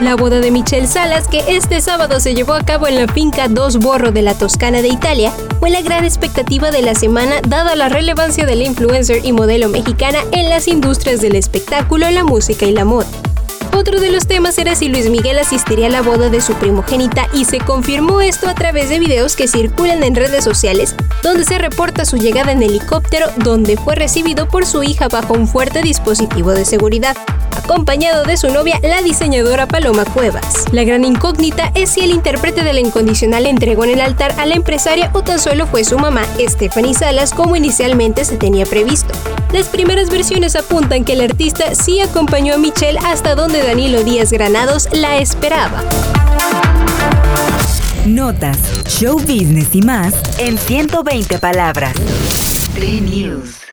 La boda de Michelle Salas, que este sábado se llevó a cabo en la finca Dos Borro de la Toscana de Italia, fue la gran expectativa de la semana dada la relevancia de la influencer y modelo mexicana en las industrias del espectáculo, la música y la moda. Otro de los temas era si Luis Miguel asistiría a la boda de su primogénita y se confirmó esto a través de videos que circulan en redes sociales donde se reporta su llegada en helicóptero donde fue recibido por su hija bajo un fuerte dispositivo de seguridad acompañado de su novia, la diseñadora Paloma Cuevas. La gran incógnita es si el intérprete de la incondicional entregó en el altar a la empresaria o tan solo fue su mamá, Stephanie Salas, como inicialmente se tenía previsto. Las primeras versiones apuntan que el artista sí acompañó a Michelle hasta donde Danilo Díaz Granados la esperaba. Notas, show business y más en 120 palabras. News.